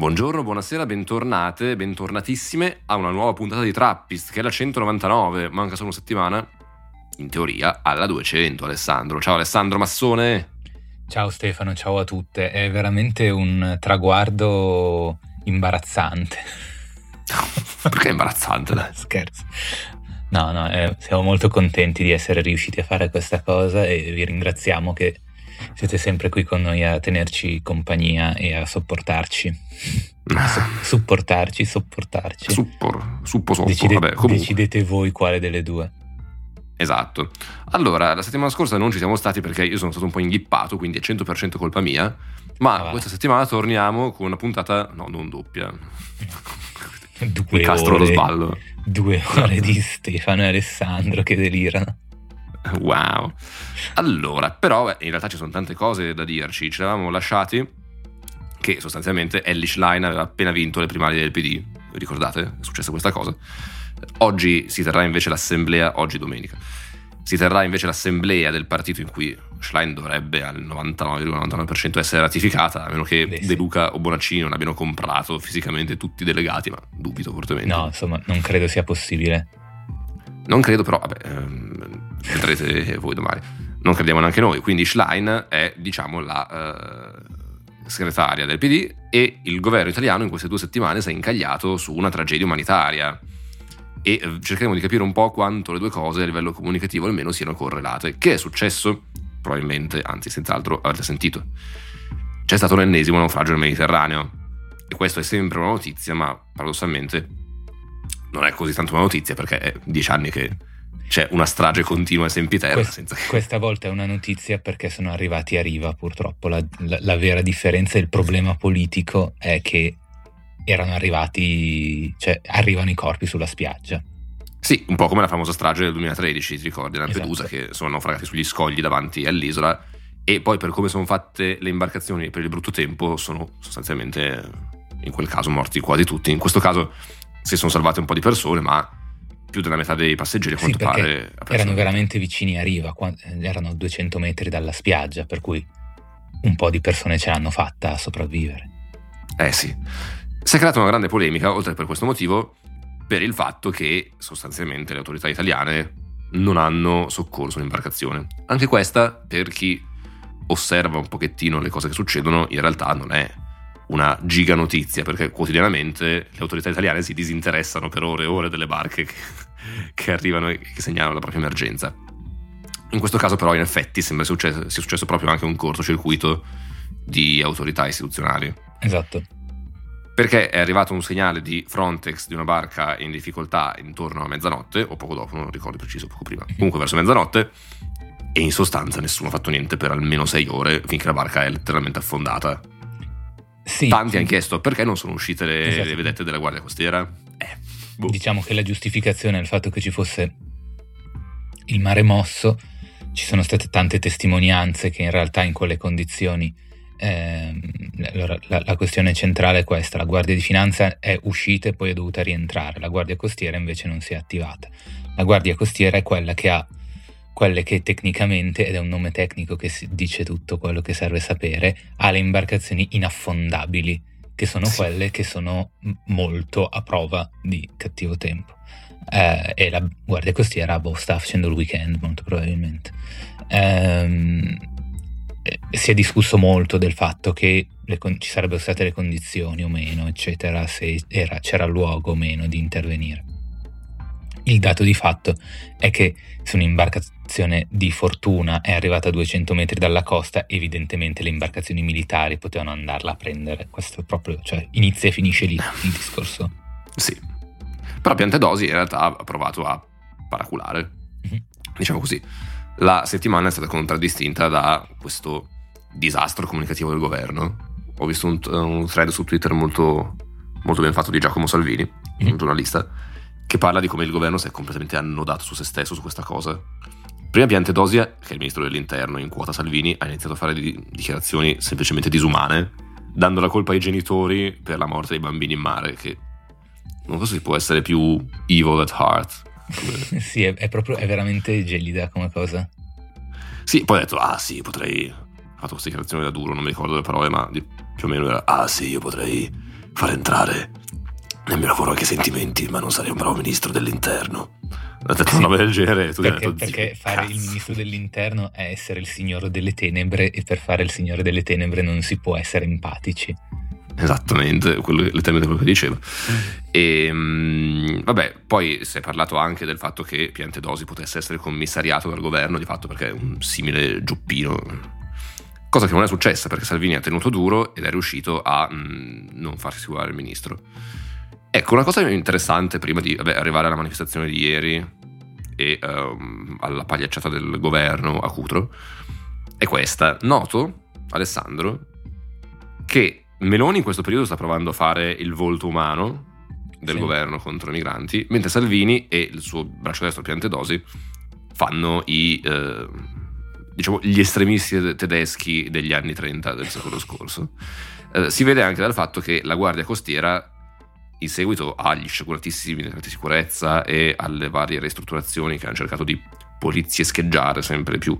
Buongiorno, buonasera, bentornate, bentornatissime a una nuova puntata di Trappist, che è la 199, manca solo una settimana, in teoria, alla 200, Alessandro. Ciao Alessandro Massone! Ciao Stefano, ciao a tutte. È veramente un traguardo imbarazzante. Perché è imbarazzante? Dai? Scherzo. No, no, eh, siamo molto contenti di essere riusciti a fare questa cosa e vi ringraziamo che siete sempre qui con noi a tenerci compagnia e a sopportarci. A so- supportarci, sopportarci. Suppor, suppo soppo, Decide- vabbè. Decidete voi quale delle due. Esatto. Allora, la settimana scorsa non ci siamo stati perché io sono stato un po' inghippato, quindi è 100% colpa mia, ma Ah, questa settimana torniamo con una puntata, no, non doppia. Due Incastro lo ore, sballo. due ore di Stefano e Alessandro che delirano. Wow. Allora, però beh, in realtà ci sono tante cose da dirci. Ci eravamo lasciati che sostanzialmente Ellie Schlein aveva appena vinto le primarie del PD. Vi ricordate? È successa questa cosa. Oggi si terrà invece l'assemblea, oggi domenica, si terrà invece l'assemblea del partito in cui Schlein dovrebbe al 99,99% essere ratificata, a meno che Beh, sì. De Luca o Bonaccini non abbiano comprato fisicamente tutti i delegati, ma dubito fortemente. No, insomma, non credo sia possibile. Non credo, però, vabbè, ehm, vedrete voi domani. Non crediamo neanche noi. Quindi Schlein è, diciamo, la eh, segretaria del PD e il governo italiano in queste due settimane si è incagliato su una tragedia umanitaria. E eh, cercheremo di capire un po' quanto le due cose a livello comunicativo almeno siano correlate. Che è successo? Probabilmente, anzi, senz'altro avrete sentito. C'è stato un ennesimo naufragio nel Mediterraneo. E questo è sempre una notizia, ma paradossalmente non è così tanto una notizia perché è dieci anni che c'è una strage continua e sempiterna. Quest- senza che- Questa volta è una notizia perché sono arrivati a riva, purtroppo. La, la- la vera differenza e il problema politico è che erano arrivati, cioè arrivano i corpi sulla spiaggia. Sì, un po' come la famosa strage del 2013, ti ricordi, Lampedusa, Esatto. che sono naufragati sugli scogli davanti all'isola e poi per come sono fatte le imbarcazioni e per il brutto tempo sono sostanzialmente in quel caso morti quasi tutti. In questo caso si sono salvate un po' di persone, ma più della metà dei passeggeri a Sì, quanto pare erano veramente vicini a riva, qua- erano 200 metri dalla spiaggia, per cui un po' di persone ce l'hanno fatta a sopravvivere. Eh sì. Si è creata una grande polemica, oltre per questo motivo, per il fatto che sostanzialmente le autorità italiane non hanno soccorso l'imbarcazione. Anche questa, per chi osserva un pochettino le cose che succedono, in realtà non è una giga notizia, perché quotidianamente le autorità italiane si disinteressano per ore e ore delle barche che, che arrivano e che segnalano la propria emergenza. In questo caso però in effetti sembra sia successo, sia successo proprio anche un cortocircuito di autorità istituzionali Esatto. perché è arrivato un segnale di Frontex di una barca in difficoltà intorno a mezzanotte, o poco dopo, non ricordo preciso, poco prima, comunque verso mezzanotte, e in sostanza nessuno ha fatto niente per almeno sei ore finché la barca è letteralmente affondata. Sì, Tanti hanno chiesto perché non sono uscite le, Esatto. le vedette della Guardia Costiera. Eh, boh. diciamo che la giustificazione è il fatto che ci fosse il mare mosso, ci sono state tante testimonianze che in realtà in quelle condizioni ehm, allora, la, la questione centrale è questa, la Guardia di Finanza è uscita e poi è dovuta rientrare, la Guardia Costiera invece non si è attivata. La Guardia Costiera è quella che ha quelle che tecnicamente, ed è un nome tecnico che dice tutto quello che serve sapere, ha le imbarcazioni inaffondabili, che sono Sì. quelle che sono molto a prova di cattivo tempo. Eh, e la Guardia Costiera boh, sta facendo il weekend, molto probabilmente. Ehm, eh, si è discusso molto del fatto che con- ci sarebbero state le condizioni o meno, eccetera, se era- c'era luogo o meno di intervenire. Il dato di fatto è che se un'imbarcazione di fortuna è arrivata a 200 metri dalla costa, evidentemente le imbarcazioni militari potevano andarla a prendere. Questo è proprio, cioè, inizia e finisce lì il discorso. Sì. Però Piantedosi in realtà ha provato a paraculare. Mhm. Diciamo così. La settimana è stata contraddistinta da questo disastro comunicativo del governo. Ho visto un, un thread su Twitter molto, molto ben fatto di Giacomo Salvini, Mhm. un giornalista, che parla di come il governo si è completamente annodato su se stesso su questa cosa. Prima Piantedosia, che è il ministro dell'interno in quota Salvini, ha iniziato a fare di- dichiarazioni semplicemente disumane, dando la colpa ai genitori per la morte dei bambini in mare, che non so se può essere più evil at heart. Sì, è, è proprio, è veramente gelida come cosa. Sì, poi ha detto, ah sì, potrei... Ha fatto questa dichiarazione da duro, non mi ricordo le parole, ma più o meno era, ah sì, io potrei far entrare nel mio lavoro anche sentimenti, ma non sarei un bravo ministro dell'interno. Ha detto una roba del genere tu Perché, detto, perché "Zio, fare il cazzo." ministro dell'interno è essere il signore delle tenebre e per fare il signore delle tenebre non si può essere empatici. Esattamente, quello, letteralmente quello che diceva. E mm, vabbè, poi si è parlato anche del fatto che Piantedosi potesse essere commissariato dal governo, di fatto perché è un simile giuppino. Cosa che non è successa perché Salvini ha tenuto duro ed è riuscito a mm, non farsi sicurare il ministro. Ecco, una cosa interessante prima di vabbè, arrivare alla manifestazione di ieri e ehm, alla pagliacciata del governo a Cutro è questa. Noto, Alessandro, che Meloni in questo periodo sta provando a fare il volto umano del Sì. governo contro i migranti, mentre Salvini e il suo braccio destro Piantedosi fanno i, eh, diciamo, gli estremisti te- tedeschi degli anni 30 del secolo scorso. Eh, si vede anche dal fatto che la Guardia Costiera, in seguito agli sciaguratissimi di sicurezza e alle varie ristrutturazioni che hanno cercato di poliziescheggiare sempre più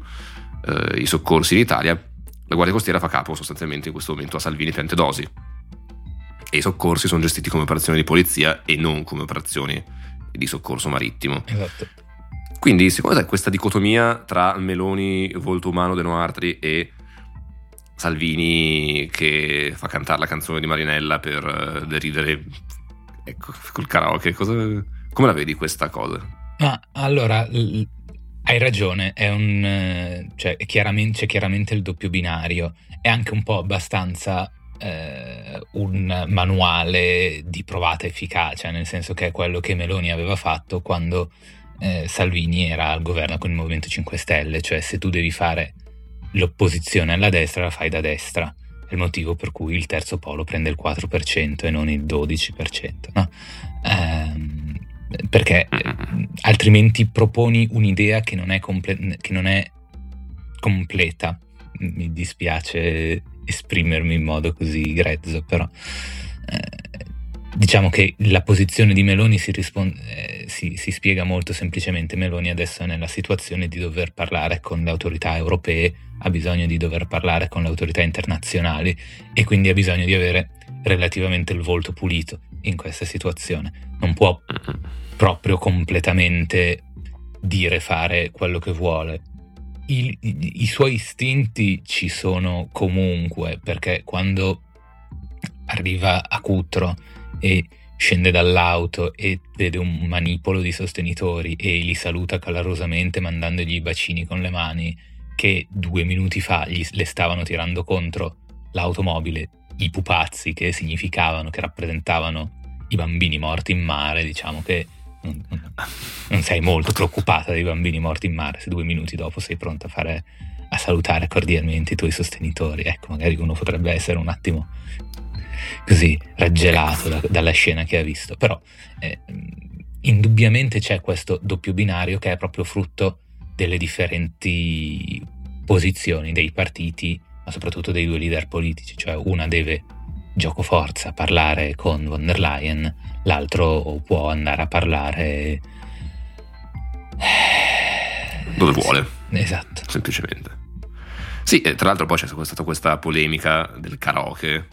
eh, i soccorsi in Italia, la Guardia Costiera fa capo sostanzialmente in questo momento a Salvini Piantedosi. E i soccorsi sono gestiti come operazioni di polizia e non come operazioni di soccorso marittimo. Esatto. Quindi, secondo te, questa dicotomia tra Meloni, volto umano De Noartri e Salvini che fa cantare la canzone di Marinella per eh, deridere ecco, col karaoke, cosa, come la vedi questa cosa? Ma allora, l- hai ragione, è un, cioè, chiaramente, c'è chiaramente il doppio binario, è anche un po' abbastanza eh, un manuale di provata efficacia, nel senso che è quello che Meloni aveva fatto quando eh, Salvini era al governo con il Movimento 5 Stelle, cioè se tu devi fare l'opposizione alla destra la fai da destra, il motivo per cui il terzo polo prende il 4% e non il 12%, no? Ehm, perché altrimenti proponi un'idea che non è, comple- che non è completa. Mi dispiace esprimermi in modo così grezzo, però eh, diciamo che la posizione di Meloni si, rispon- eh, si, si spiega molto semplicemente. Meloni adesso è nella situazione di dover parlare con le autorità europee, ha bisogno di dover parlare con le autorità internazionali e quindi ha bisogno di avere relativamente il volto pulito in questa situazione. Non può proprio completamente dire fare quello che vuole. I, i- i suoi istinti ci sono comunque perché quando arriva a Cutro e scende dall'auto e vede un manipolo di sostenitori e li saluta calorosamente mandandogli i bacini con le mani che due minuti fa gli, le stavano tirando contro l'automobile i pupazzi che significavano, che rappresentavano i bambini morti in mare, diciamo che non, non, sei molto preoccupata dei bambini morti in mare se due minuti dopo sei pronta a, fare, a salutare cordialmente i tuoi sostenitori. Ecco, magari uno potrebbe essere un attimo così raggelato da, dalla scena che ha visto, però eh, indubbiamente c'è questo doppio binario che è proprio frutto delle differenti posizioni dei partiti, ma soprattutto dei due leader politici, cioè una deve gioco forza parlare con von der Leyen, l'altro può andare a parlare dove vuole. Esatto. Semplicemente. Sì, tra l'altro poi c'è stata questa polemica del karaoke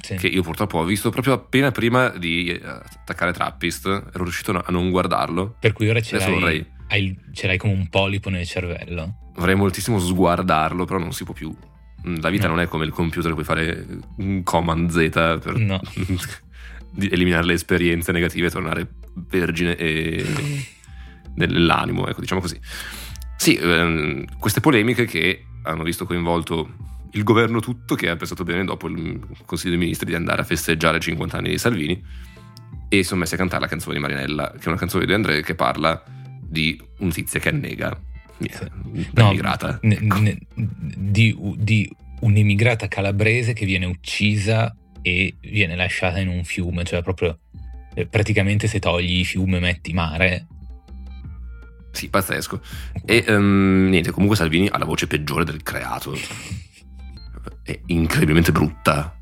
sì. che io purtroppo ho visto proprio appena prima di attaccare Trappist, ero riuscito a non guardarlo. Per cui ora ce l'hai, vorrei... hai, ce l'hai come un polipo nel cervello. Vorrei moltissimo sguardarlo, però non si può più. La vita no. non è come il computer, puoi fare un command Z per no. eliminare le esperienze negative e tornare vergine e nell'animo, ecco, diciamo così. Sì, ehm, queste polemiche che hanno visto coinvolto il governo tutto che ha pensato bene dopo il Consiglio dei Ministri di andare a festeggiare i 50 anni di Salvini e sono messi a cantare la canzone di Marinella, che è una canzone di Andrea che parla di un tizio che annega un'immigrata. No, ecco. n- n- di, di un'immigrata calabrese che viene uccisa e viene lasciata in un fiume, cioè proprio eh, praticamente se togli fiume metti mare. Sì, pazzesco. E um, niente, comunque Salvini ha la voce peggiore del creato è incredibilmente brutta.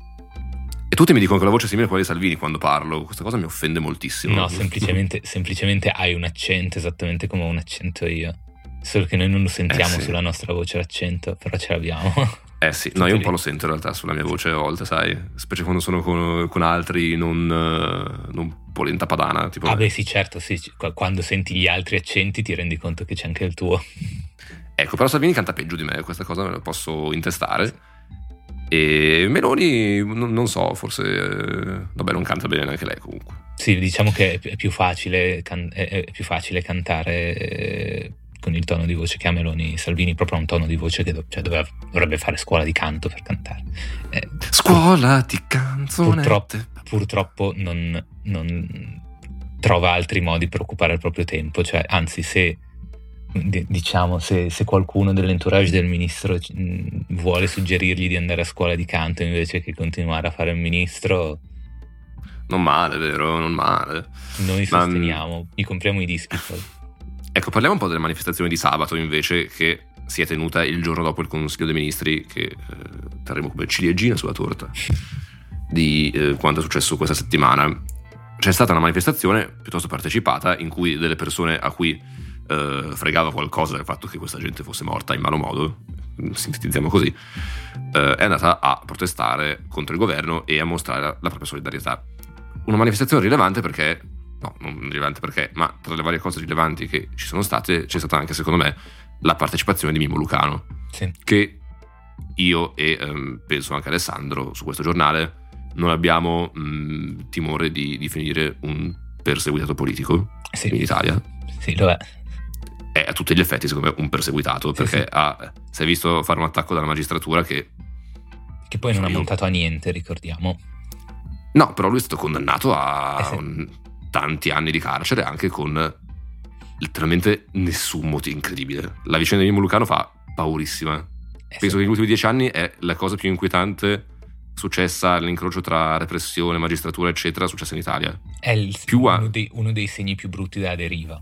E tutti mi dicono che la voce è simile a quella di Salvini quando parlo. Questa cosa mi offende moltissimo. No, semplicemente, semplicemente hai un accento esattamente come ho un accento io. Solo che noi non lo sentiamo eh sì. sulla nostra voce l'accento, però ce l'abbiamo. Eh sì, no, io un po' lo sento in realtà sulla mia voce a volte, sai, specie quando sono con, con altri non, non polenta padana. Tipo... Ah beh sì, certo, sì, quando senti gli altri accenti ti rendi conto che c'è anche il tuo. Ecco, però Salvini canta peggio di me, questa cosa me la posso intestare. E Meloni, non so, forse... Vabbè, non canta bene neanche lei comunque. Sì, diciamo che è più facile, è più facile cantare eh, con il tono di voce che ha Meloni. Salvini proprio ha un tono di voce che cioè, doveva, dovrebbe fare scuola di canto per cantare. Eh, scuola di canzone. Purtroppo, purtroppo non, non trova altri modi per occupare il proprio tempo. Cioè, anzi, se diciamo se, se, qualcuno dell'entourage del ministro mm, vuole suggerirgli di andare a scuola di canto invece che continuare a fare il ministro non male vero? Non male. noi Ma, mm, sosteniamo gli compriamo i dischi poi. ecco parliamo un po' delle manifestazioni di sabato invece che si è tenuta il giorno dopo il consiglio dei ministri che eh, terremo come ciliegina sulla torta di eh, quanto è successo questa settimana. C'è stata una manifestazione piuttosto partecipata in cui delle persone a cui eh, fregava qualcosa del fatto che questa gente fosse morta in malo modo, sintetizziamo così, eh, è andata a protestare contro il governo e a mostrare la, la propria solidarietà. Una manifestazione rilevante perché, no, non rilevante perché, ma tra le varie cose rilevanti che ci sono state c'è stata anche, secondo me, la partecipazione di Mimo Lucano, sì. che io e ehm, penso anche Alessandro su questo giornale non abbiamo mh, timore di, di finire un perseguitato politico sì. in Italia. Sì, lo è è a tutti gli effetti secondo me un perseguitato perché. Ha, si è visto fare un attacco dalla magistratura che... Che poi non ha montato a niente, ricordiamo. No, però lui è stato condannato a eh un, tanti anni di carcere anche con letteralmente nessun motivo incredibile. La vicenda di Mimo Lucano fa paurissima. Eh Penso che negli ultimi dieci anni è la cosa più inquietante successa all'incrocio tra repressione, magistratura, eccetera, successa in Italia. È il, uno, a... dei, uno dei segni più brutti della deriva.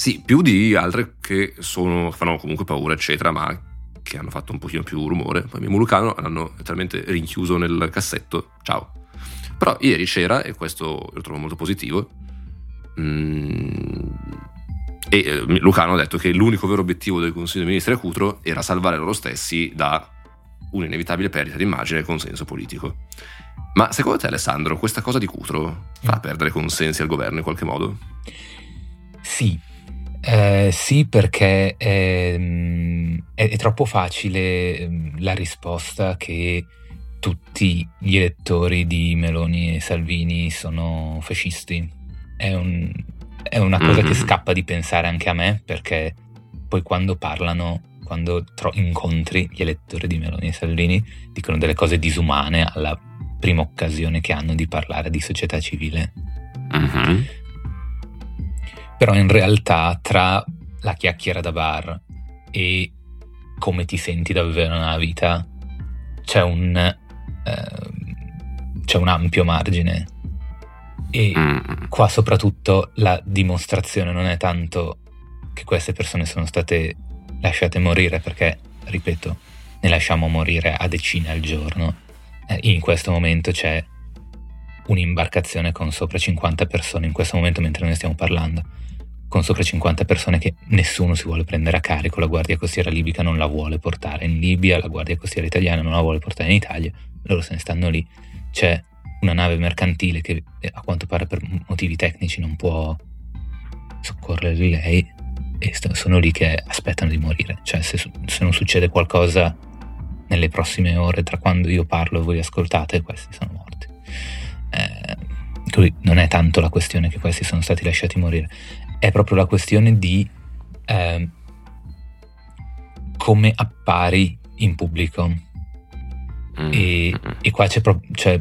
Sì, più di altre che sono, fanno comunque paura, eccetera, ma che hanno fatto un pochino più rumore. Poi Mimo Lucano l'hanno letteralmente rinchiuso nel cassetto. Ciao. Però ieri c'era, e questo lo trovo molto positivo, mm, e eh, Lucano ha detto che l'unico vero obiettivo del Consiglio dei Ministri a Cutro era salvare loro stessi da un'inevitabile perdita di immagine e consenso politico. Ma secondo te Alessandro, questa cosa di Cutro fa mm. perdere consensi al governo in qualche modo? Sì, eh, sì, perché è, è, è, troppo facile ehm, la risposta che tutti gli elettori di Meloni e Salvini sono fascisti. È, un, è una cosa mm-hmm. che scappa di pensare anche a me, perché poi quando parlano, quando tro- incontri gli elettori di Meloni e Salvini, dicono delle cose disumane alla prima occasione che hanno di parlare di società civile. Mm-hmm. Però in realtà tra la chiacchiera da bar e come ti senti da vivere una vita c'è un, eh, c'è un ampio margine. E Mm. qua soprattutto la dimostrazione non è tanto che queste persone sono state lasciate morire, perché, ripeto, ne lasciamo morire a decine al giorno. Eh, in questo momento c'è un'imbarcazione con sopra 50 persone, in questo momento mentre noi stiamo parlando, con sopra 50 persone che nessuno si vuole prendere a carico, la Guardia Costiera libica non la vuole portare in Libia, la Guardia Costiera italiana non la vuole portare in Italia, loro se ne stanno lì. C'è una nave mercantile che eh, a quanto pare per motivi tecnici non può soccorrere lei e sono lì che aspettano di morire. Cioè se, se non succede qualcosa nelle prossime ore tra quando io parlo e voi ascoltate, questi sono morti. Eh, non è tanto la questione che questi sono stati lasciati morire, è proprio la questione di eh, come appari in pubblico. Mm. E, Mm. e qua c'è proprio c'è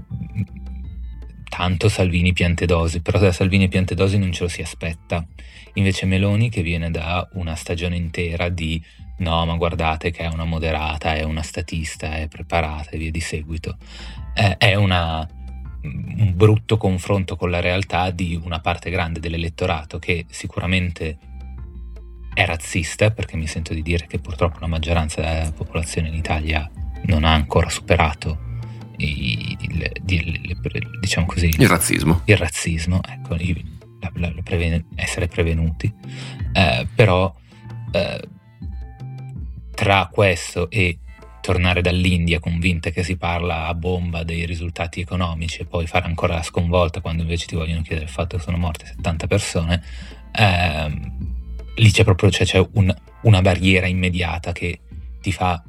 tanto Salvini Piantedosi, però da Salvini Piantedosi non ce lo si aspetta. Invece Meloni che viene da una stagione intera di no, ma guardate che è una moderata, è una statista, è preparata e via di seguito. Eh, è una, un brutto confronto con la realtà di una parte grande dell'elettorato che sicuramente è razzista, perché mi sento di dire che purtroppo la maggioranza della popolazione in Italia non ha ancora superato i- il, il- il- diciamo così, Il razzismo. il razzismo, ecco, la- la- la preven- essere prevenuti. Eh, però eh, tra questo e tornare dall'India convinta che si parla a bomba dei risultati economici e poi fare ancora la sconvolta quando invece ti vogliono chiedere il fatto che sono morte 70 persone, ehm, lì c'è proprio c'è, c'è un- una barriera immediata che ti fa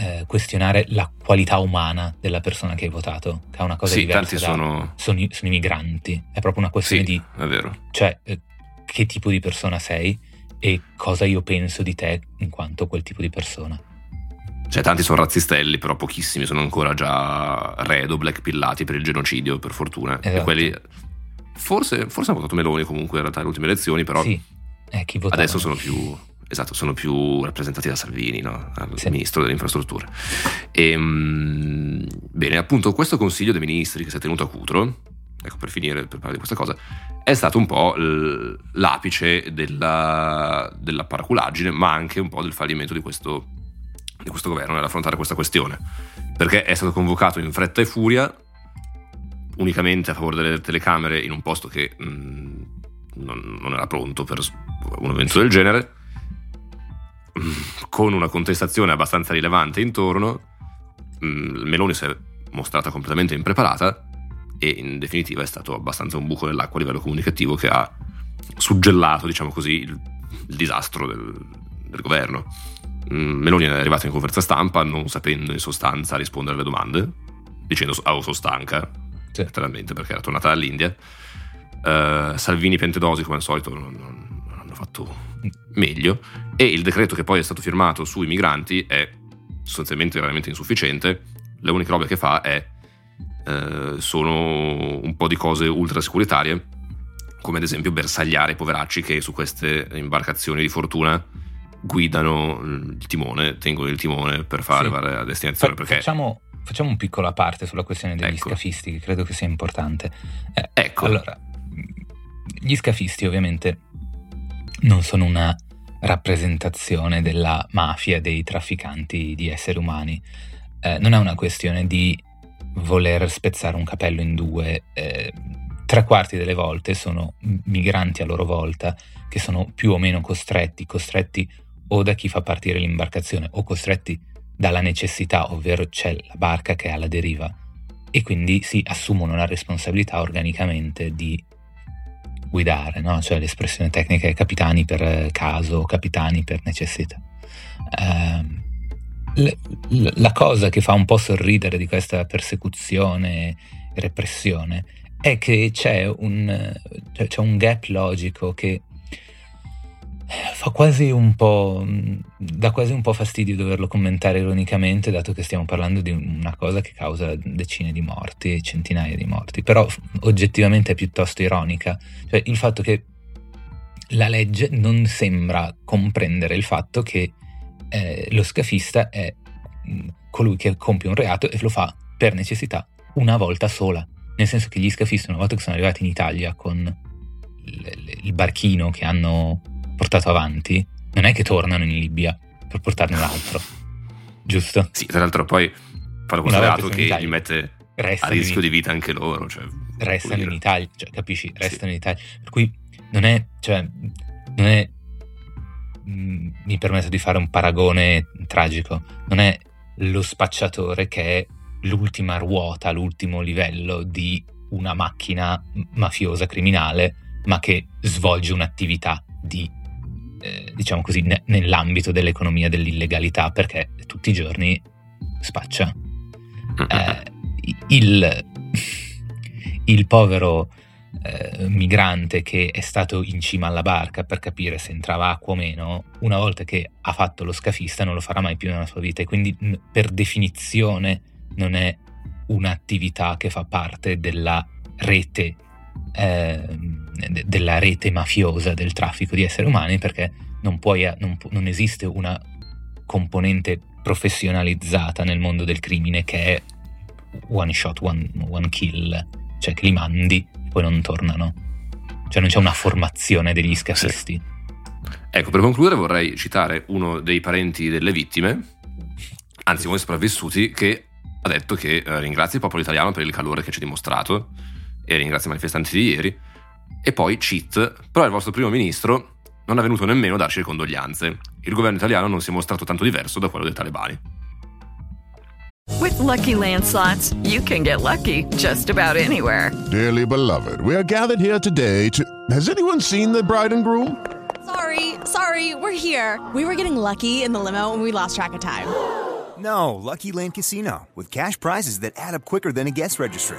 eh, questionare la qualità umana della persona che hai votato, che è una cosa Sì, diversa. tanti da- sono... sono i, sono i migranti, è proprio una questione Sì, di è vero. cioè eh, che tipo di persona sei e cosa io penso di te in quanto quel tipo di persona. Cioè, tanti sono razzistelli, però pochissimi sono ancora già redo, blackpillati per il genocidio, per fortuna. E Esatto. quelli... Forse, forse hanno votato Meloni comunque in realtà alle ultime elezioni, però sì, è chi votava. adesso sono più... Esatto, sono più rappresentati da Salvini, no? al Sì. ministro delle infrastrutture. E, mm, bene, appunto, questo consiglio dei ministri che si è tenuto a Cutro, ecco per finire, per parlare di questa cosa, è stato un po' l'apice della, della paraculaggine, ma anche un po' del fallimento di questo, di questo governo nell'affrontare questa questione. Perché è stato convocato in fretta e furia, unicamente a favore delle telecamere, in un posto che mm, non, non era pronto per un evento del genere, mm, con una contestazione abbastanza rilevante intorno. mm, Meloni si è mostrata completamente impreparata e in definitiva è stato abbastanza un buco nell'acqua a livello comunicativo che ha suggellato, diciamo così, il, il disastro del, del governo. Mm, Meloni è arrivata in conferenza stampa non sapendo in sostanza rispondere alle domande, dicendo ah, oh, sono stanca, Sì. letteralmente perché era tornata dall'India. Eh, Salvini e Piantedosi, come al solito, non, non- non hanno fatto meglio. E il decreto che poi è stato firmato sui migranti è sostanzialmente veramente insufficiente. Le uniche robe che fa è eh, sono un po' di cose ultra securitarie, come ad esempio bersagliare i poveracci che su queste imbarcazioni di fortuna guidano il timone, tengono il timone per far Sì. arrivare a destinazione. Fa- perché facciamo, facciamo un piccolo parte sulla questione degli Ecco. scafisti, che credo che sia importante. Eh, Ecco. Allora, gli scafisti ovviamente non sono una rappresentazione della mafia, dei trafficanti di esseri umani. Eh, non è una questione di voler spezzare un capello in due. eh, tre quarti delle volte sono migranti a loro volta che sono più o meno costretti, costretti o da chi fa partire l'imbarcazione o costretti dalla necessità, ovvero c'è la barca che è alla deriva e quindi si assumono la responsabilità organicamente di guidare, no? cioè l'espressione tecnica è capitani per eh, caso, capitani per necessità. L- la cosa che fa un po' sorridere di questa persecuzione e repressione è che c'è un, cioè c'è un gap logico che fa quasi un po'. mh, dà quasi un po' fastidio doverlo commentare ironicamente, dato che stiamo parlando di una cosa che causa decine di morti, centinaia di morti. Però oggettivamente è piuttosto ironica. Cioè il fatto che la legge non sembra comprendere il fatto che eh, lo scafista è mh, colui che compie un reato e lo fa per necessità una volta sola. Nel senso che gli scafisti, una volta che sono arrivati in Italia con il barchino che hanno portato avanti, non è che tornano in Libia per portarne un altro. Giusto? Sì, tra l'altro poi fanno questo reato che gli mette a rischio di vita anche loro. Cioè, restano in Italia, cioè, capisci? Restano sì. in Italia. Per cui non è, cioè, non è, mh, mm, mi permetto di fare un paragone tragico, non è lo spacciatore che è l'ultima ruota, l'ultimo livello di una macchina mafiosa criminale, ma che svolge un'attività di, eh, diciamo così, ne- nell'ambito dell'economia dell'illegalità, perché tutti i giorni spaccia. Eh, il, il povero eh, migrante che è stato in cima alla barca per capire se entrava acqua o meno, una volta che ha fatto lo scafista non lo farà mai più nella sua vita e quindi per definizione non è un'attività che fa parte della rete, eh, della rete mafiosa del traffico di esseri umani perché non, puoi, non, non esiste una componente professionalizzata nel mondo del crimine che è one shot, one, one kill, cioè che li mandi e poi non tornano. Cioè non c'è una formazione degli scafisti. Sì. Ecco, per concludere vorrei citare uno dei parenti delle vittime, anzi uno dei sopravvissuti, che ha detto che eh, ringrazia il popolo italiano per il calore che ci ha dimostrato e ringrazia i manifestanti di ieri. E poi, cheat, però il vostro primo ministro non è venuto nemmeno a darci le condoglianze. Il governo italiano non si è mostrato tanto diverso da quello dei talebani. With lucky landslots, you can get lucky just about anywhere. Dearly beloved, we are gathered here today to. Has anyone seen the bride and groom? Sorry, sorry, we're here. We were getting lucky in the limo and we lost track of time. No, Lucky Land Casino, with cash prizes that add up quicker than a guest registry.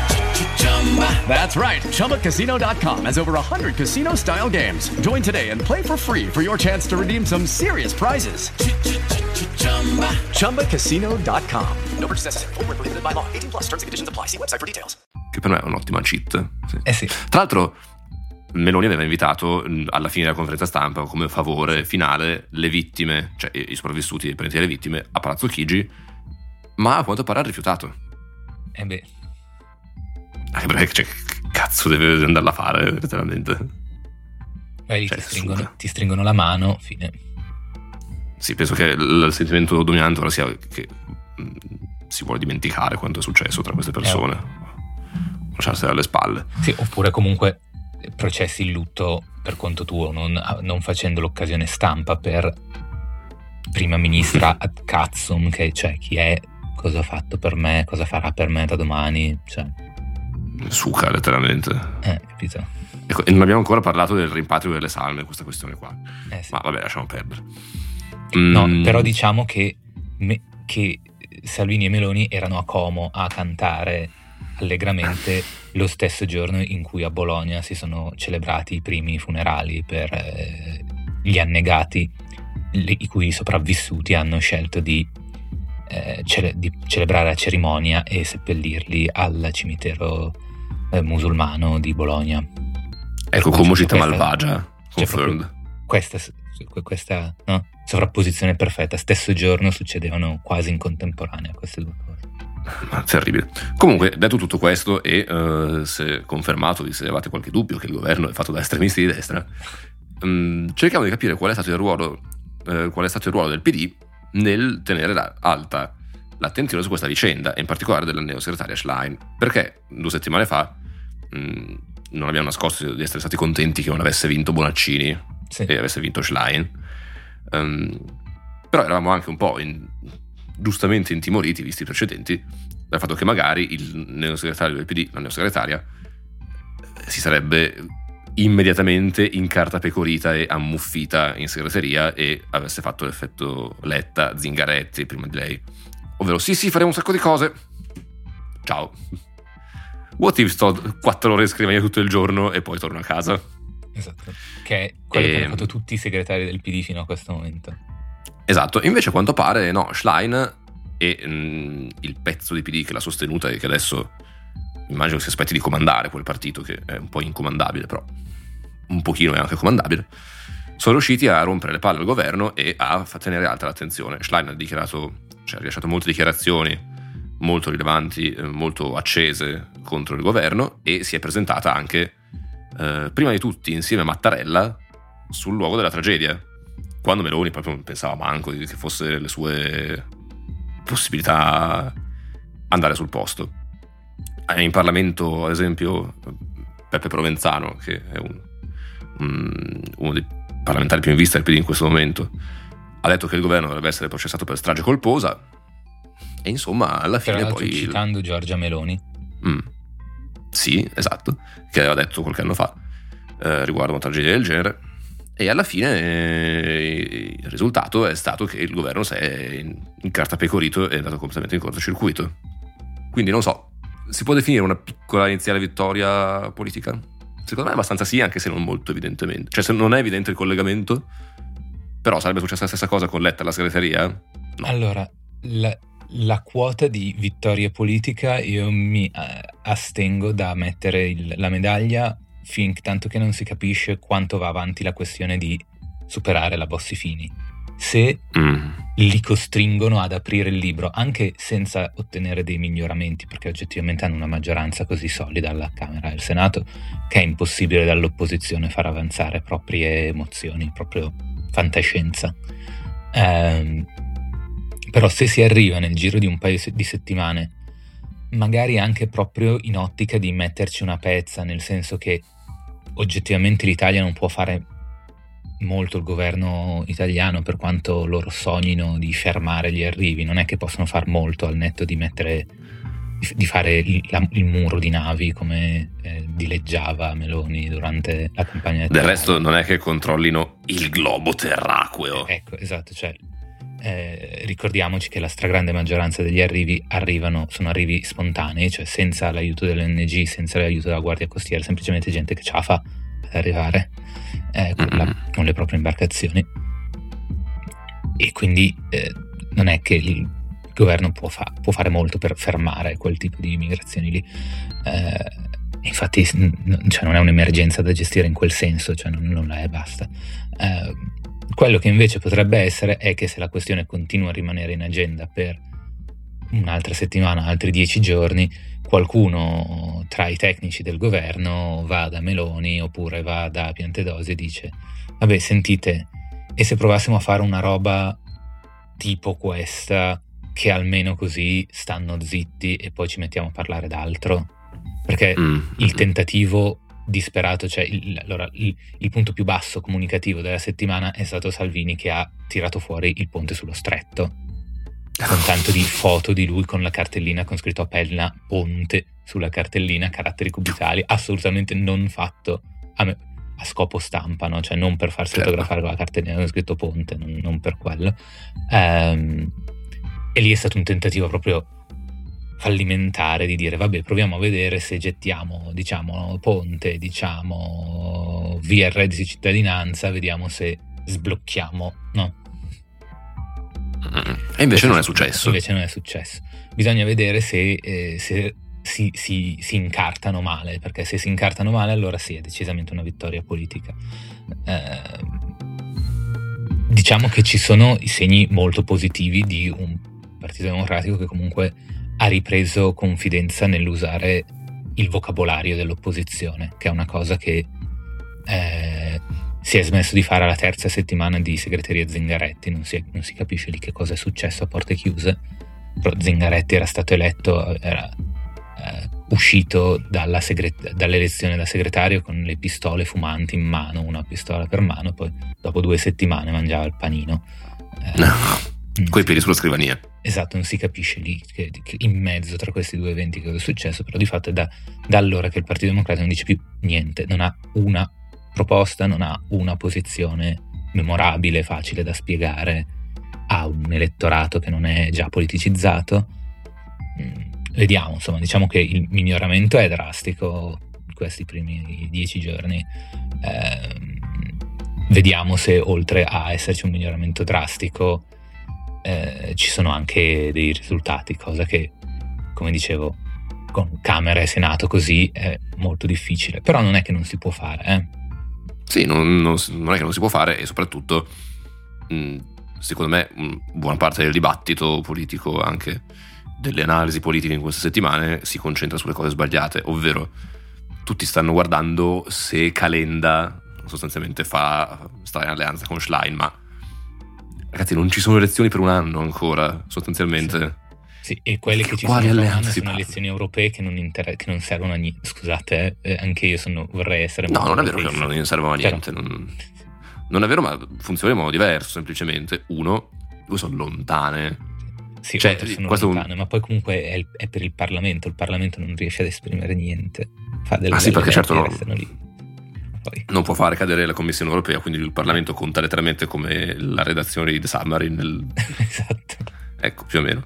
That's right. ChumbaCasino.com has over 100 casino style games. Join today and play for free for your chance to redeem some serious prizes. ChumbaCasino.com. No purchase necessary. Full prohibited by law. 18 plus terms and conditions apply. See website for details. Che per me è un'ottima cheat. Sì. Eh sì. Tra l'altro, Meloni aveva invitato alla fine della conferenza stampa come favore finale le vittime, cioè i sopravvissuti e i parenti delle vittime, a Palazzo Chigi ma a quanto pare ha rifiutato. Eh beh. Anche perché, cioè, che cazzo deve andarla a fare, letteralmente? Beh, cioè, ti, stringono, ti, stringono, la mano, fine. Sì, penso che il sentimento dominante ora sia che mm, si vuole dimenticare quanto è successo tra queste persone. Eh. Lasciarsene alle spalle. Sì, oppure comunque processi il lutto per conto tuo, non, non facendo l'occasione stampa per prima ministra ad cazzum, che cioè chi è cosa ha fatto per me, cosa farà per me da domani. Cioè. Suca letteralmente. Eh, capito. Ecco, e non abbiamo ancora parlato del rimpatrio delle salme, questa questione qua. Eh, sì. Ma vabbè, lasciamo perdere. Mm. No, però diciamo che, me, che Salvini e Meloni erano a Como a cantare allegramente lo stesso giorno in cui a Bologna si sono celebrati i primi funerali per eh, gli annegati, i cui sopravvissuti hanno scelto di eh, cele- di celebrare la cerimonia e seppellirli al cimitero eh, musulmano di Bologna. Ecco come città malvagia, confirmed. Questa, questa no? sovrapposizione perfetta, stesso giorno succedevano quasi in contemporanea queste due cose. Ma terribile. Comunque, detto tutto questo, e uh, se confermato, se avete qualche dubbio che il governo è fatto da estremisti di destra, um, cerchiamo di capire qual è stato il ruolo, uh, qual è stato il ruolo del PD nel tenere alta l'attenzione su questa vicenda, in particolare della neosegretaria Schlein, perché due settimane fa mh, non abbiamo nascosto di essere stati contenti che non avesse vinto Bonaccini sì. e avesse vinto Schlein, um, però eravamo anche un po' in, giustamente intimoriti, visti i precedenti, dal fatto che magari il neosegretario del PD, la neosegretaria, si sarebbe immediatamente in carta pecorita e ammuffita in segreteria e avesse fatto l'effetto Letta, Zingaretti prima di lei. Ovvero sì sì faremo un sacco di cose. Ciao. What if sto quattro ore in scrivania tutto il giorno e poi torno a casa? Esatto. Che è quello E- che hanno fatto tutti i segretari del PD fino a questo momento. Esatto, invece a quanto pare no, Schlein e mm, il pezzo di PD che l'ha sostenuta e che adesso immagino si aspetti di comandare quel partito che è un po' incomandabile, però un pochino è anche comandabile, sono riusciti a rompere le palle al governo e a tenere alta l'attenzione. Schlein ha dichiarato, cioè ha rilasciato molte dichiarazioni molto rilevanti, eh, molto accese contro il governo e si è presentata anche, eh, prima di tutti, insieme a Mattarella, sul luogo della tragedia. Quando Meloni proprio non pensava manco che fosse le sue possibilità andare sul posto. In Parlamento, ad esempio, Peppe Provenzano, che è un- un- uno dei parlamentari più in vista del PD in questo momento, ha detto che il governo dovrebbe essere processato per strage colposa. E insomma, alla Tra fine poi. citando Giorgia Meloni. Mm. Sì, esatto, che aveva detto qualche anno fa eh, riguardo una tragedia del genere. E alla fine eh, il risultato è stato che il governo si è in, in carta pecorito e è andato completamente in cortocircuito. Quindi non so, si può definire una piccola iniziale vittoria politica? Secondo me abbastanza sì, anche se non molto evidentemente. Cioè se non è evidente il collegamento, però sarebbe successa la stessa cosa con Letta alla segreteria? Allora, la, la quota di vittoria politica io mi eh, astengo da mettere il- la medaglia fin tanto che non si capisce quanto va avanti la questione di superare la Bossi Fini. Se Mm. li costringono ad aprire il libro, anche senza ottenere dei miglioramenti, perché oggettivamente hanno una maggioranza così solida alla Camera e al Senato che è impossibile dall'opposizione far avanzare proprie emozioni, proprio fantascienza. Ehm, però se si arriva nel giro di un paio di settimane, magari anche proprio in ottica di metterci una pezza, nel senso che oggettivamente l'Italia non può fare molto il governo italiano per quanto loro sognino di fermare gli arrivi, non è che possono far molto al netto di mettere di- fare il, la- il muro di navi come eh, dileggiava Meloni durante la campagna Del elettorale. resto non è che controllino il globo terraqueo. Ecco, esatto, cioè eh, ricordiamoci che la stragrande maggioranza degli arrivi arrivano, sono arrivi spontanei, cioè senza l'aiuto dell'ONG, senza l'aiuto della Guardia Costiera, semplicemente gente che ce la fa ad arrivare eh, con, la- con le proprie imbarcazioni. E quindi eh, non è che il governo può, fa- può fare molto per fermare quel tipo di immigrazioni lì. Eh, infatti n- cioè, non è un'emergenza da gestire in quel senso, cioè non, non la è basta. Eh, quello che invece potrebbe essere è che se la questione continua a rimanere in agenda per un'altra settimana, altri dieci giorni, qualcuno tra i tecnici del governo va da Meloni oppure va da Piantedosi e dice vabbè sentite e se provassimo a fare una roba tipo questa che almeno così stanno zitti e poi ci mettiamo a parlare d'altro perché Mm. il tentativo disperato, cioè il, allora, il, il punto più basso comunicativo della settimana è stato Salvini che ha tirato fuori il ponte sullo stretto con tanto di foto di lui con la cartellina con scritto a penna ponte sulla cartellina, caratteri cubitali, assolutamente non fatto a, me- a scopo stampa, no? cioè non per farsi Certo. fotografare con la cartellina con scritto ponte, non, non per quello. Ehm, e lì è stato un tentativo proprio fallimentare di dire vabbè proviamo a vedere se gettiamo diciamo ponte diciamo via il reddito di cittadinanza vediamo se sblocchiamo no E invece non è successo. Invece non è successo. Bisogna vedere se, eh, se si, si- si incartano male, perché se si incartano male allora sì, è decisamente una vittoria politica. Eh, diciamo che ci sono i segni molto positivi di un Partito Democratico che comunque ha ripreso confidenza nell'usare il vocabolario dell'opposizione, che è una cosa che eh, si è smesso di fare alla terza settimana di segreteria Zingaretti, non si, non si capisce lì che cosa è successo a porte chiuse, però Zingaretti era stato eletto, era eh, uscito dalla segre- dall'elezione da segretario con le pistole fumanti in mano, una pistola per mano, poi dopo due settimane mangiava il panino. Eh, Coi piedi sulla scrivania. Esatto, non si capisce lì che, che in mezzo tra questi due eventi che cosa è successo, però di fatto è da, da allora che il Partito Democratico non dice più niente, non ha una proposta, non ha una posizione memorabile, facile da spiegare, ha un elettorato che non è già politicizzato. Mm, vediamo, insomma, diciamo che il miglioramento è drastico in questi primi dieci giorni. Eh, vediamo se oltre a esserci un miglioramento drastico eh, ci sono anche dei risultati, cosa che, come dicevo, con Camera e Senato così è molto difficile, però non è che non si può fare. Eh? Sì, non, non, non, è che non si può fare e soprattutto, secondo me, buona parte del dibattito politico, anche delle analisi politiche in queste settimane, si concentra sulle cose sbagliate, ovvero tutti stanno guardando se Calenda sostanzialmente fa stare in alleanza con Schlein, ma ragazzi non ci sono elezioni per un anno ancora, sostanzialmente. Sì. Sì, e quelle che ci Quali sono alleanze sono elezioni europee che non, inter- che non, servono a niente. Scusate, eh, anche io sono, vorrei essere... No, non è vero che non servono a niente. Però... Non, non, è vero, ma funziona in modo diverso, semplicemente. Uno, due sono lontane. Sì, cioè, sono lontane, un... ma poi comunque è, il, è, per il Parlamento. Il Parlamento non riesce ad esprimere niente. Fa delle, ah sì, perché certo no. Lì poi. Non può fare cadere la Commissione europea, quindi il Parlamento conta letteralmente come la redazione di The Submarine. Nel... esatto. Ecco, più o meno.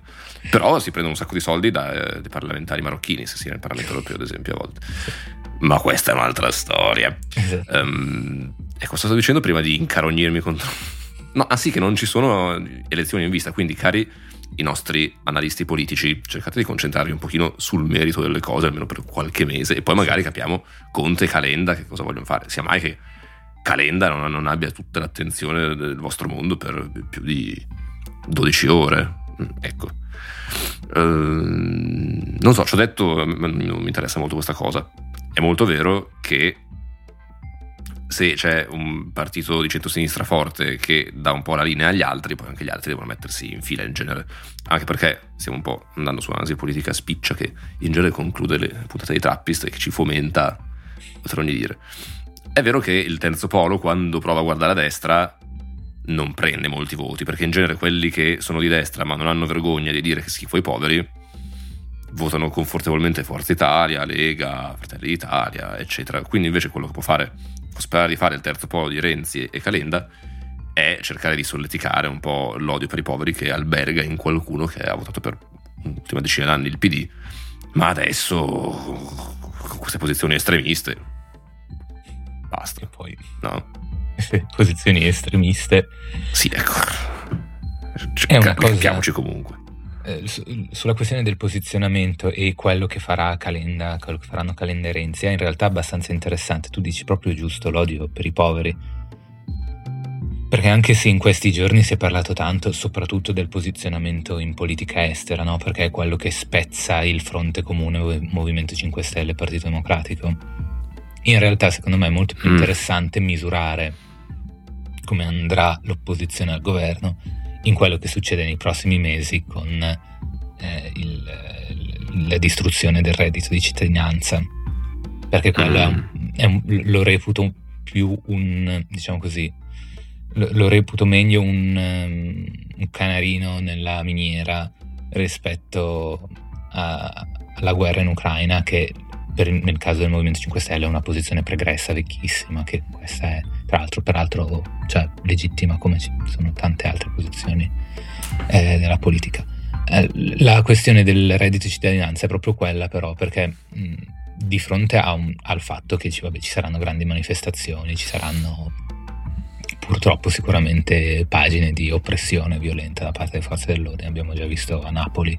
Però si prendono un sacco di soldi dai eh, parlamentari marocchini, se si è nel Parlamento europeo, ad esempio, a volte. Ma questa è un'altra storia. Esatto. Um, ecco, stavo dicendo prima di incarognirmi contro... No, ah sì, che non ci sono elezioni in vista, quindi cari i nostri analisti politici, cercate di concentrarvi un pochino sul merito delle cose, almeno per qualche mese, e poi magari capiamo Conte e Calenda che cosa vogliono fare. Sia mai che Calenda non, non abbia tutta l'attenzione del vostro mondo per più di 12 ore. Mm, ecco. Uh, non so, ci ho detto, non mi interessa molto questa cosa. È molto vero che se c'è un partito di centrosinistra forte che dà un po' la linea agli altri, poi anche gli altri devono mettersi in fila in genere. Anche perché stiamo un po' andando su un'ansia politica spiccia che in genere conclude le puntate di Trappist e che ci fomenta, potrò dire. È vero che il terzo polo, quando prova a guardare a destra, non prende molti voti, perché in genere quelli che sono di destra ma non hanno vergogna di dire che schifo ai poveri, votano confortevolmente Forza Italia, Lega, Fratelli d'Italia, eccetera. Quindi invece quello che può fare sperare di fare il terzo polo di Renzi e Calenda è cercare di solleticare un po' l'odio per i poveri che alberga in qualcuno che ha votato per l'ultima decina d'anni il PD, ma adesso con queste posizioni estremiste basta. E poi no? posizioni estremiste. Sì, ecco. È una cosa... Comunque. Eh, sulla questione del posizionamento e quello che farà Calenda, quello che faranno Calenda e Renzi, è in realtà abbastanza interessante. Tu dici proprio giusto l'odio per i poveri. Perché anche se in questi giorni si è parlato tanto, soprattutto del posizionamento in politica estera, no? perché è quello che spezza il fronte comune Movimento 5 Stelle e Partito Democratico, in realtà secondo me è molto più mm. interessante misurare come andrà l'opposizione al governo in quello che succede nei prossimi mesi con eh, il, la distruzione del reddito di cittadinanza, perché quello è un, mm. è un, lo reputo più un, diciamo così, lo, lo reputo meglio un, um, un, canarino nella miniera rispetto a, alla guerra in Ucraina che per, nel caso del Movimento 5 Stelle è una posizione pregressa vecchissima, che questa è tra l'altro peraltro cioè, legittima come ci sono tante altre posizioni eh, della politica. Eh, la questione del reddito di cittadinanza è proprio quella però perché mh, di fronte un, al fatto che ci, vabbè, ci saranno grandi manifestazioni, ci saranno purtroppo sicuramente pagine di oppressione violenta da parte delle forze dell'ordine. Abbiamo già visto a Napoli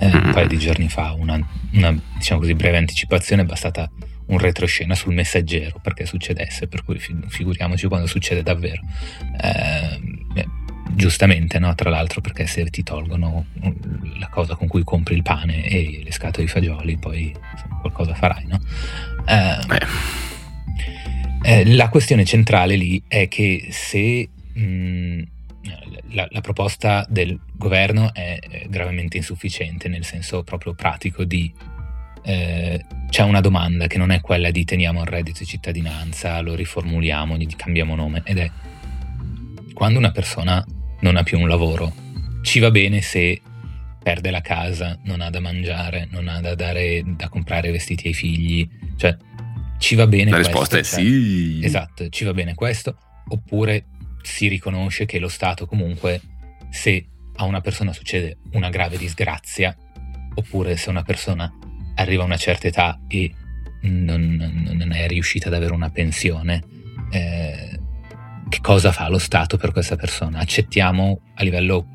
eh, un paio di giorni fa una, una diciamo così, breve anticipazione, è bastata un retroscena sul messaggero perché succedesse, per cui figuriamoci quando succede davvero. Eh, giustamente, no? tra l'altro, perché se ti tolgono la cosa con cui compri il pane e le scatole di fagioli, poi insomma, qualcosa farai. No? Eh, eh, la questione centrale lì è che se mh, mm, la, la, proposta del governo è gravemente insufficiente, nel senso proprio pratico di eh, c'è una domanda che non è quella di teniamo il reddito di cittadinanza, lo riformuliamo, gli cambiamo nome, ed è quando una persona non ha più un lavoro, ci va bene se perde la casa, non ha da mangiare, non ha da, dare, da comprare vestiti ai figli, cioè ci va bene La questo, risposta è cioè- sì. Esatto, ci va bene questo, oppure si riconosce che lo Stato comunque, se a una persona succede una grave disgrazia, oppure se una persona arriva una certa età e non, non- è riuscita ad avere una pensione, eh, che cosa fa lo Stato per questa persona? Accettiamo a livello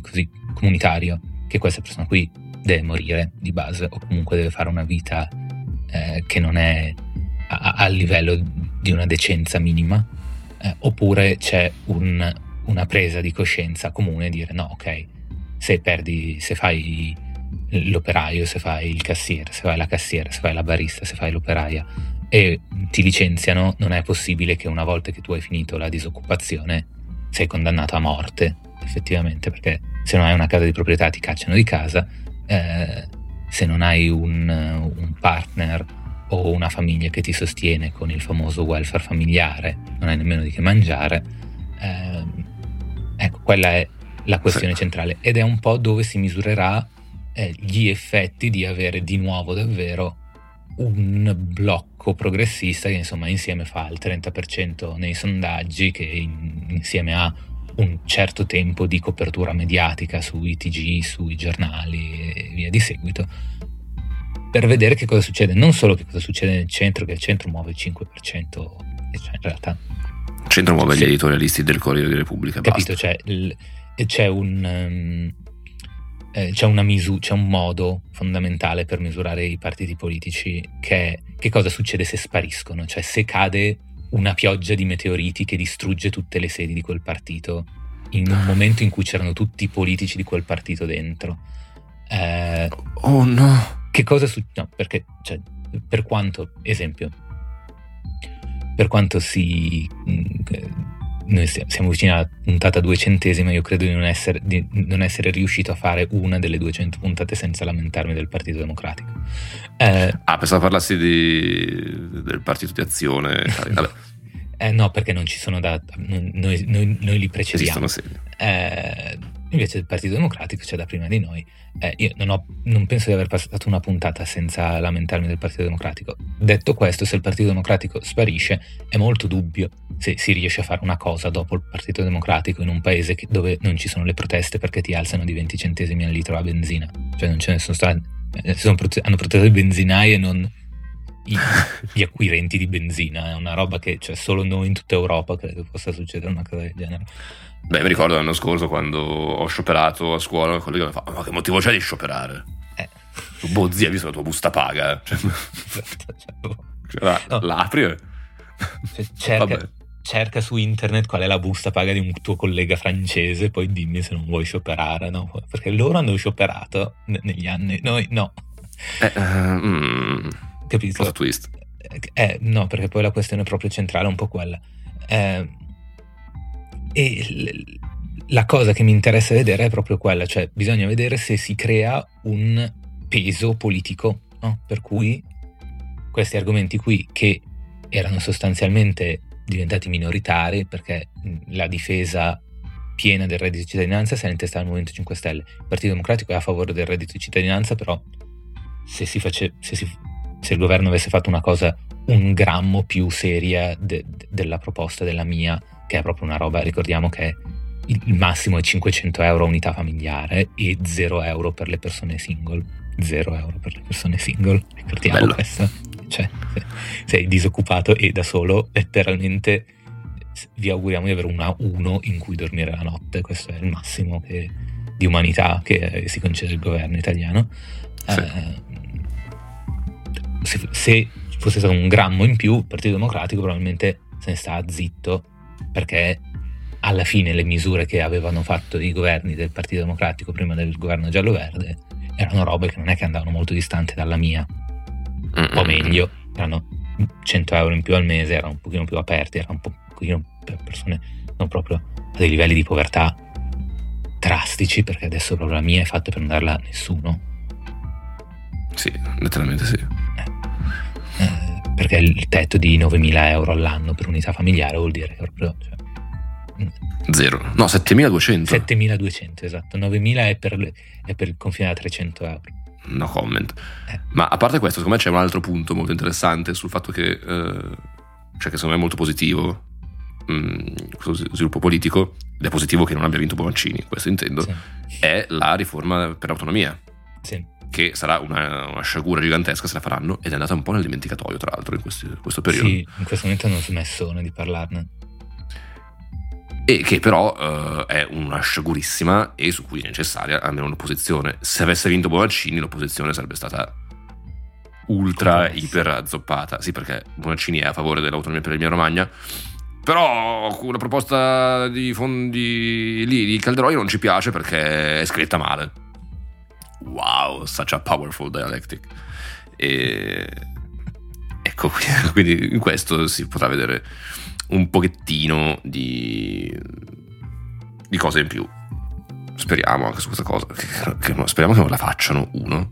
così, comunitario che questa persona qui deve morire di base o comunque deve fare una vita eh, che non è a livello di una decenza minima, eh, oppure c'è un- una presa di coscienza comune e dire no, ok, se perdi, se fai l'operaio, se fai il cassiere, se fai la cassiera, se fai la barista, se fai l'operaia e ti licenziano, non è possibile che una volta che tu hai finito la disoccupazione sei condannato a morte, effettivamente, perché se non hai una casa di proprietà ti cacciano di casa, eh, se non hai un, un partner o una famiglia che ti sostiene con il famoso welfare familiare, non hai nemmeno di che mangiare, ehm, ecco, quella è la questione centrale. Ed è un po' dove si misurerà eh, gli effetti di avere di nuovo davvero un blocco progressista che insomma insieme fa il 30% nei sondaggi, che in- insieme ha un certo tempo di copertura mediatica sui TG, sui giornali e via di seguito, per vedere che cosa succede, non solo che cosa succede nel centro, che il centro muove il 5%, e cioè in realtà Il centro muove Sì. gli editorialisti del Corriere della Repubblica. Capito? basta. Cioè, il- c'è un. ehm, eh, c'è, una misu- c'è un modo fondamentale per misurare i partiti politici che è che cosa succede se spariscono, cioè se cade una pioggia di meteoriti che distrugge tutte le sedi di quel partito in un momento in cui c'erano tutti i politici di quel partito dentro. Eh, Oh no. che cosa succede? No, perché, cioè, per quanto, esempio, per quanto si. Noi sia- siamo vicini alla puntata duecentesima, io credo di non, essere, di non essere riuscito a fare una delle 200 puntate senza lamentarmi del Partito Democratico. Eh, Ah, pensavo parlassi di- del partito di azione. Eh, no, perché non ci sono da. Noi, noi- noi li precediamo. esistono sì. Eh, invece il Partito Democratico c'è da prima di noi. Eh, io non, ho- non penso di aver passato una puntata senza lamentarmi del Partito Democratico. Detto questo, se il Partito Democratico sparisce, è molto dubbio se si riesce a fare una cosa dopo il Partito Democratico in un paese che- dove non ci sono le proteste perché ti alzano di 20 centesimi al litro la benzina. Cioè non ce ne sono stati. eh, hanno protestato i benzinai e non i- gli acquirenti di benzina. È una roba che cioè, solo noi in tutta Europa credo possa succedere una cosa del genere. Beh, mi ricordo l'anno scorso quando ho scioperato a scuola, il collega mi fa: Ma che motivo c'è di scioperare? Eh. Boh, zia, hai visto la tua busta paga? Cioè, cioè, No. l'apri e- Cioè, cerca, cerca su internet qual è la busta paga di un tuo collega francese, poi dimmi se non vuoi scioperare, no? Perché loro hanno scioperato ne- negli anni, noi no. Eh, eh, mm, Capito? plot twist. Eh, no, perché poi la questione proprio centrale è un po' quella. Eh, e l- la cosa che mi interessa vedere è proprio quella, cioè bisogna vedere se si crea un peso politico, no? per cui questi argomenti qui che erano sostanzialmente diventati minoritari perché la difesa piena del reddito di cittadinanza si è intestata al Movimento 5 Stelle. Il Partito Democratico è a favore del reddito di cittadinanza, però se, face- se, si- se il governo avesse fatto una cosa un grammo più seria de- de- della proposta della mia, che è proprio una roba, ricordiamo che il, massimo è 500 euro unità familiare e 0 euro per le persone single. 0 euro per le persone single, ricordiamo Bello. questo. Cioè, se sei disoccupato e da solo, letteralmente vi auguriamo di avere una 1 in cui dormire la notte. Questo è il massimo che- di umanità che eh, si concede il governo italiano. Sì. Eh, se, se fosse stato un grammo in più, il Partito Democratico probabilmente se ne sta zitto perché alla fine le misure che avevano fatto i governi del Partito Democratico prima del governo giallo-verde erano robe che non è che andavano molto distanti dalla mia, po' meglio, erano 100 euro in più al mese, erano un pochino più aperti, erano un po- un pochino per persone non proprio a dei livelli di povertà drastici, perché adesso proprio la mia è fatta per non darla a nessuno. Sì, letteralmente sì. Eh, perché il tetto di 9.000 euro all'anno per unità familiare vuol dire che proprio cioè, Zero. No, 7200. 7.200 esatto 9.000 è per, è per il confine da 300 euro no comment. Ma a parte questo, secondo me c'è un altro punto molto interessante sul fatto che, eh, cioè che secondo me è molto positivo mh, questo sviluppo politico, ed è positivo che non abbia vinto Bonaccini, questo intendo, Sì. è la riforma per l'autonomia. Sì. Che sarà una, una sciagura gigantesca se la faranno ed è andata un po' nel dimenticatoio, tra l'altro, in questi- questo periodo. Sì, in questo momento hanno smesso di parlarne. e che però eh, è una sciagurissima e su cui è necessaria almeno un'opposizione. Se avesse vinto Bonaccini l'opposizione sarebbe stata ultra iper azzoppata. Sì, perché Bonaccini è a favore dell'autonomia per l'Emilia Romagna. Però una proposta di fondi lì di Calderoni non ci piace perché è scritta male. Wow, such a powerful dialectic. E ecco, quindi in questo si potrà vedere un pochettino di, di cose in più. Speriamo anche su questa cosa. Che, che speriamo che non la facciano uno.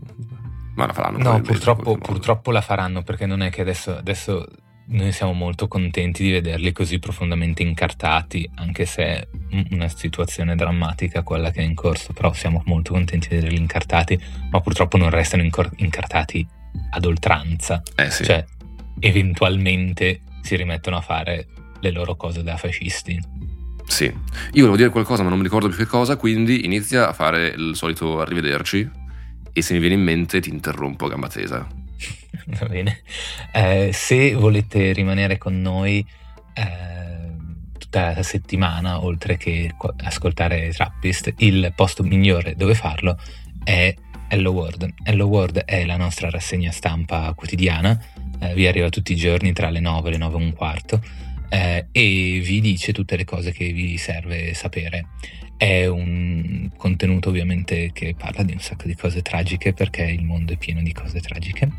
Ma la faranno. No, purtroppo, purtroppo la faranno perché non è che adesso, adesso noi siamo molto contenti di vederli così profondamente incartati, anche se è un- una situazione drammatica quella che è in corso, però siamo molto contenti di vederli incartati, ma purtroppo non restano incor- incartati ad oltranza. Eh sì. Cioè, eventualmente si rimettono a fare le loro cose da fascisti. Sì. Io volevo dire qualcosa, ma non mi ricordo più che cosa, quindi inizia a fare il solito arrivederci. E se mi viene in mente ti interrompo a gamba tesa. Va bene. Eh, se volete rimanere con noi eh, tutta la settimana, oltre che ascoltare Trappist, il posto migliore dove farlo è Hello World. Hello World è la nostra rassegna stampa quotidiana, eh, vi arriva tutti i giorni tra le 9 e le 9 e un quarto eh, e vi dice tutte le cose che vi serve sapere. È un contenuto ovviamente che parla di un sacco di cose tragiche perché il mondo è pieno di cose tragiche,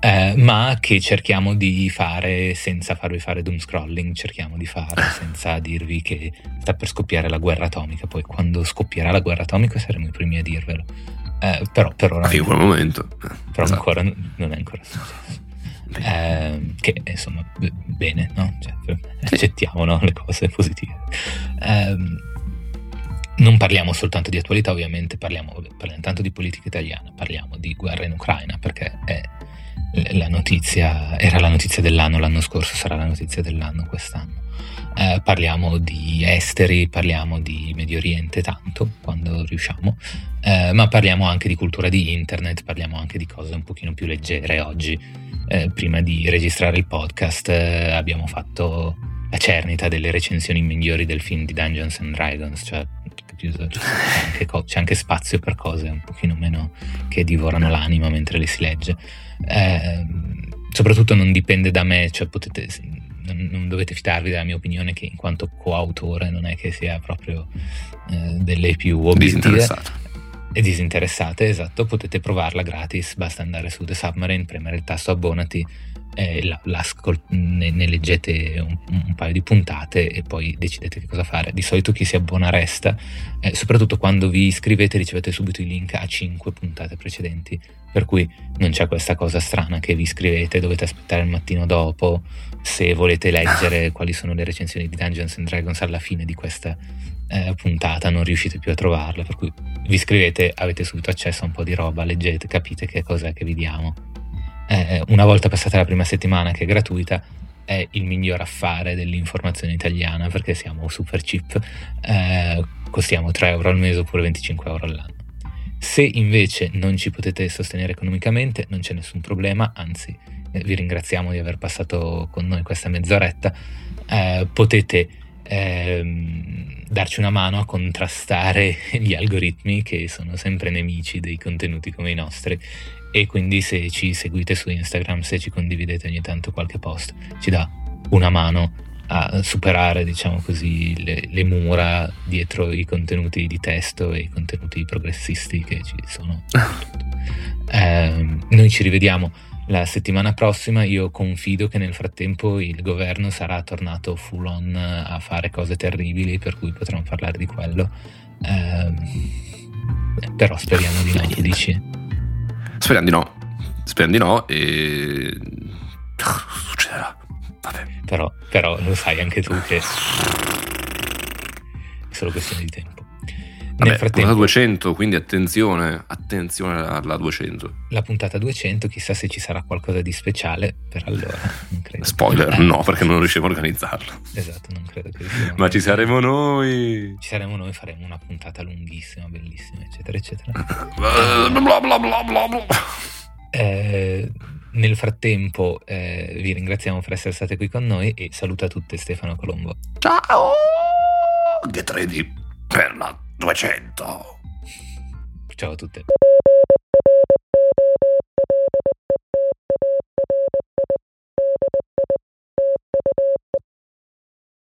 eh, ma che cerchiamo di fare senza farvi fare doom scrolling, cerchiamo di fare senza dirvi che sta per scoppiare la guerra atomica, poi quando scoppierà la guerra atomica saremo i primi a dirvelo. Eh, però per ora... In quel momento. Però Esatto. ancora non è ancora successo. Eh, che insomma, bene, no? Cioè, accettiamo no? le cose positive. Ehm, non parliamo soltanto di attualità, ovviamente, parliamo, parliamo tanto di politica italiana, parliamo di guerra in Ucraina perché è la notizia, era la notizia dell'anno l'anno scorso, sarà la notizia dell'anno quest'anno. Eh, parliamo di esteri, parliamo di Medio Oriente tanto quando riusciamo, eh, ma parliamo anche di cultura di internet, parliamo anche di cose un pochino più leggere oggi. Eh, prima di registrare il podcast eh, abbiamo fatto la cernita delle recensioni migliori del film di Dungeons and Dragons, cioè capito? c'è, anche co- c'è anche spazio per cose un pochino meno che divorano l'anima mentre le si legge. Eh, soprattutto non dipende da me, cioè potete, non, non dovete fidarvi della mia opinione che in quanto coautore non è che sia proprio eh, delle più obiettive e disinteressate, esatto, potete provarla gratis, basta andare su The Submarine, premere il tasto abbonati, eh, la- ne, ne leggete un, un paio di puntate e poi decidete che cosa fare. Di solito chi si abbona resta, eh, soprattutto quando vi iscrivete ricevete subito i link a 5 puntate precedenti, per cui non c'è questa cosa strana che vi iscrivete, dovete aspettare il mattino dopo, se volete leggere quali sono le recensioni di Dungeons and Dragons alla fine di questa eh, puntata non riuscite più a trovarle, per cui vi iscrivete, avete subito accesso a un po' di roba, leggete, capite che cos'è che vi diamo. Eh, una volta passata la prima settimana che è gratuita, è il miglior affare dell'informazione italiana perché siamo super cheap, eh, costiamo 3 euro al mese oppure 25 euro all'anno. Se invece non ci potete sostenere economicamente, non c'è nessun problema, anzi eh, vi ringraziamo di aver passato con noi questa mezz'oretta, eh, potete ehm, darci una mano a contrastare gli algoritmi che sono sempre nemici dei contenuti come i nostri. E quindi se ci seguite su Instagram, se ci condividete ogni tanto qualche post, ci dà una mano a superare, diciamo così, le, le mura dietro i contenuti di testo e i contenuti progressisti che ci sono. Ehm, noi ci rivediamo la settimana prossima. Io confido che nel frattempo il governo sarà tornato full on a fare cose terribili, per cui potremo parlare di quello. Ehm, però speriamo di no, tu dici? Speriamo di no. Speriamo di no e... Succederà. Vabbè. Però, però lo sai anche tu che è solo questione di tempo. Vabbè, frattempo- puntata 200, quindi attenzione, attenzione alla 200. La puntata 200, chissà se ci sarà qualcosa di speciale per allora. Spoiler, Eh, no, perché non riusciamo a organizzarlo. Esatto, non credo che. Ma ci saremo noi. Ci saremo noi, faremo una puntata lunghissima, bellissima, eccetera, eccetera. Bla bla bla bla bla. Eh, nel frattempo eh, vi ringraziamo per essere state qui con noi e saluta a tutte Stefano Colombo. Ciao! Get ready per la 200. Ciao a tutte.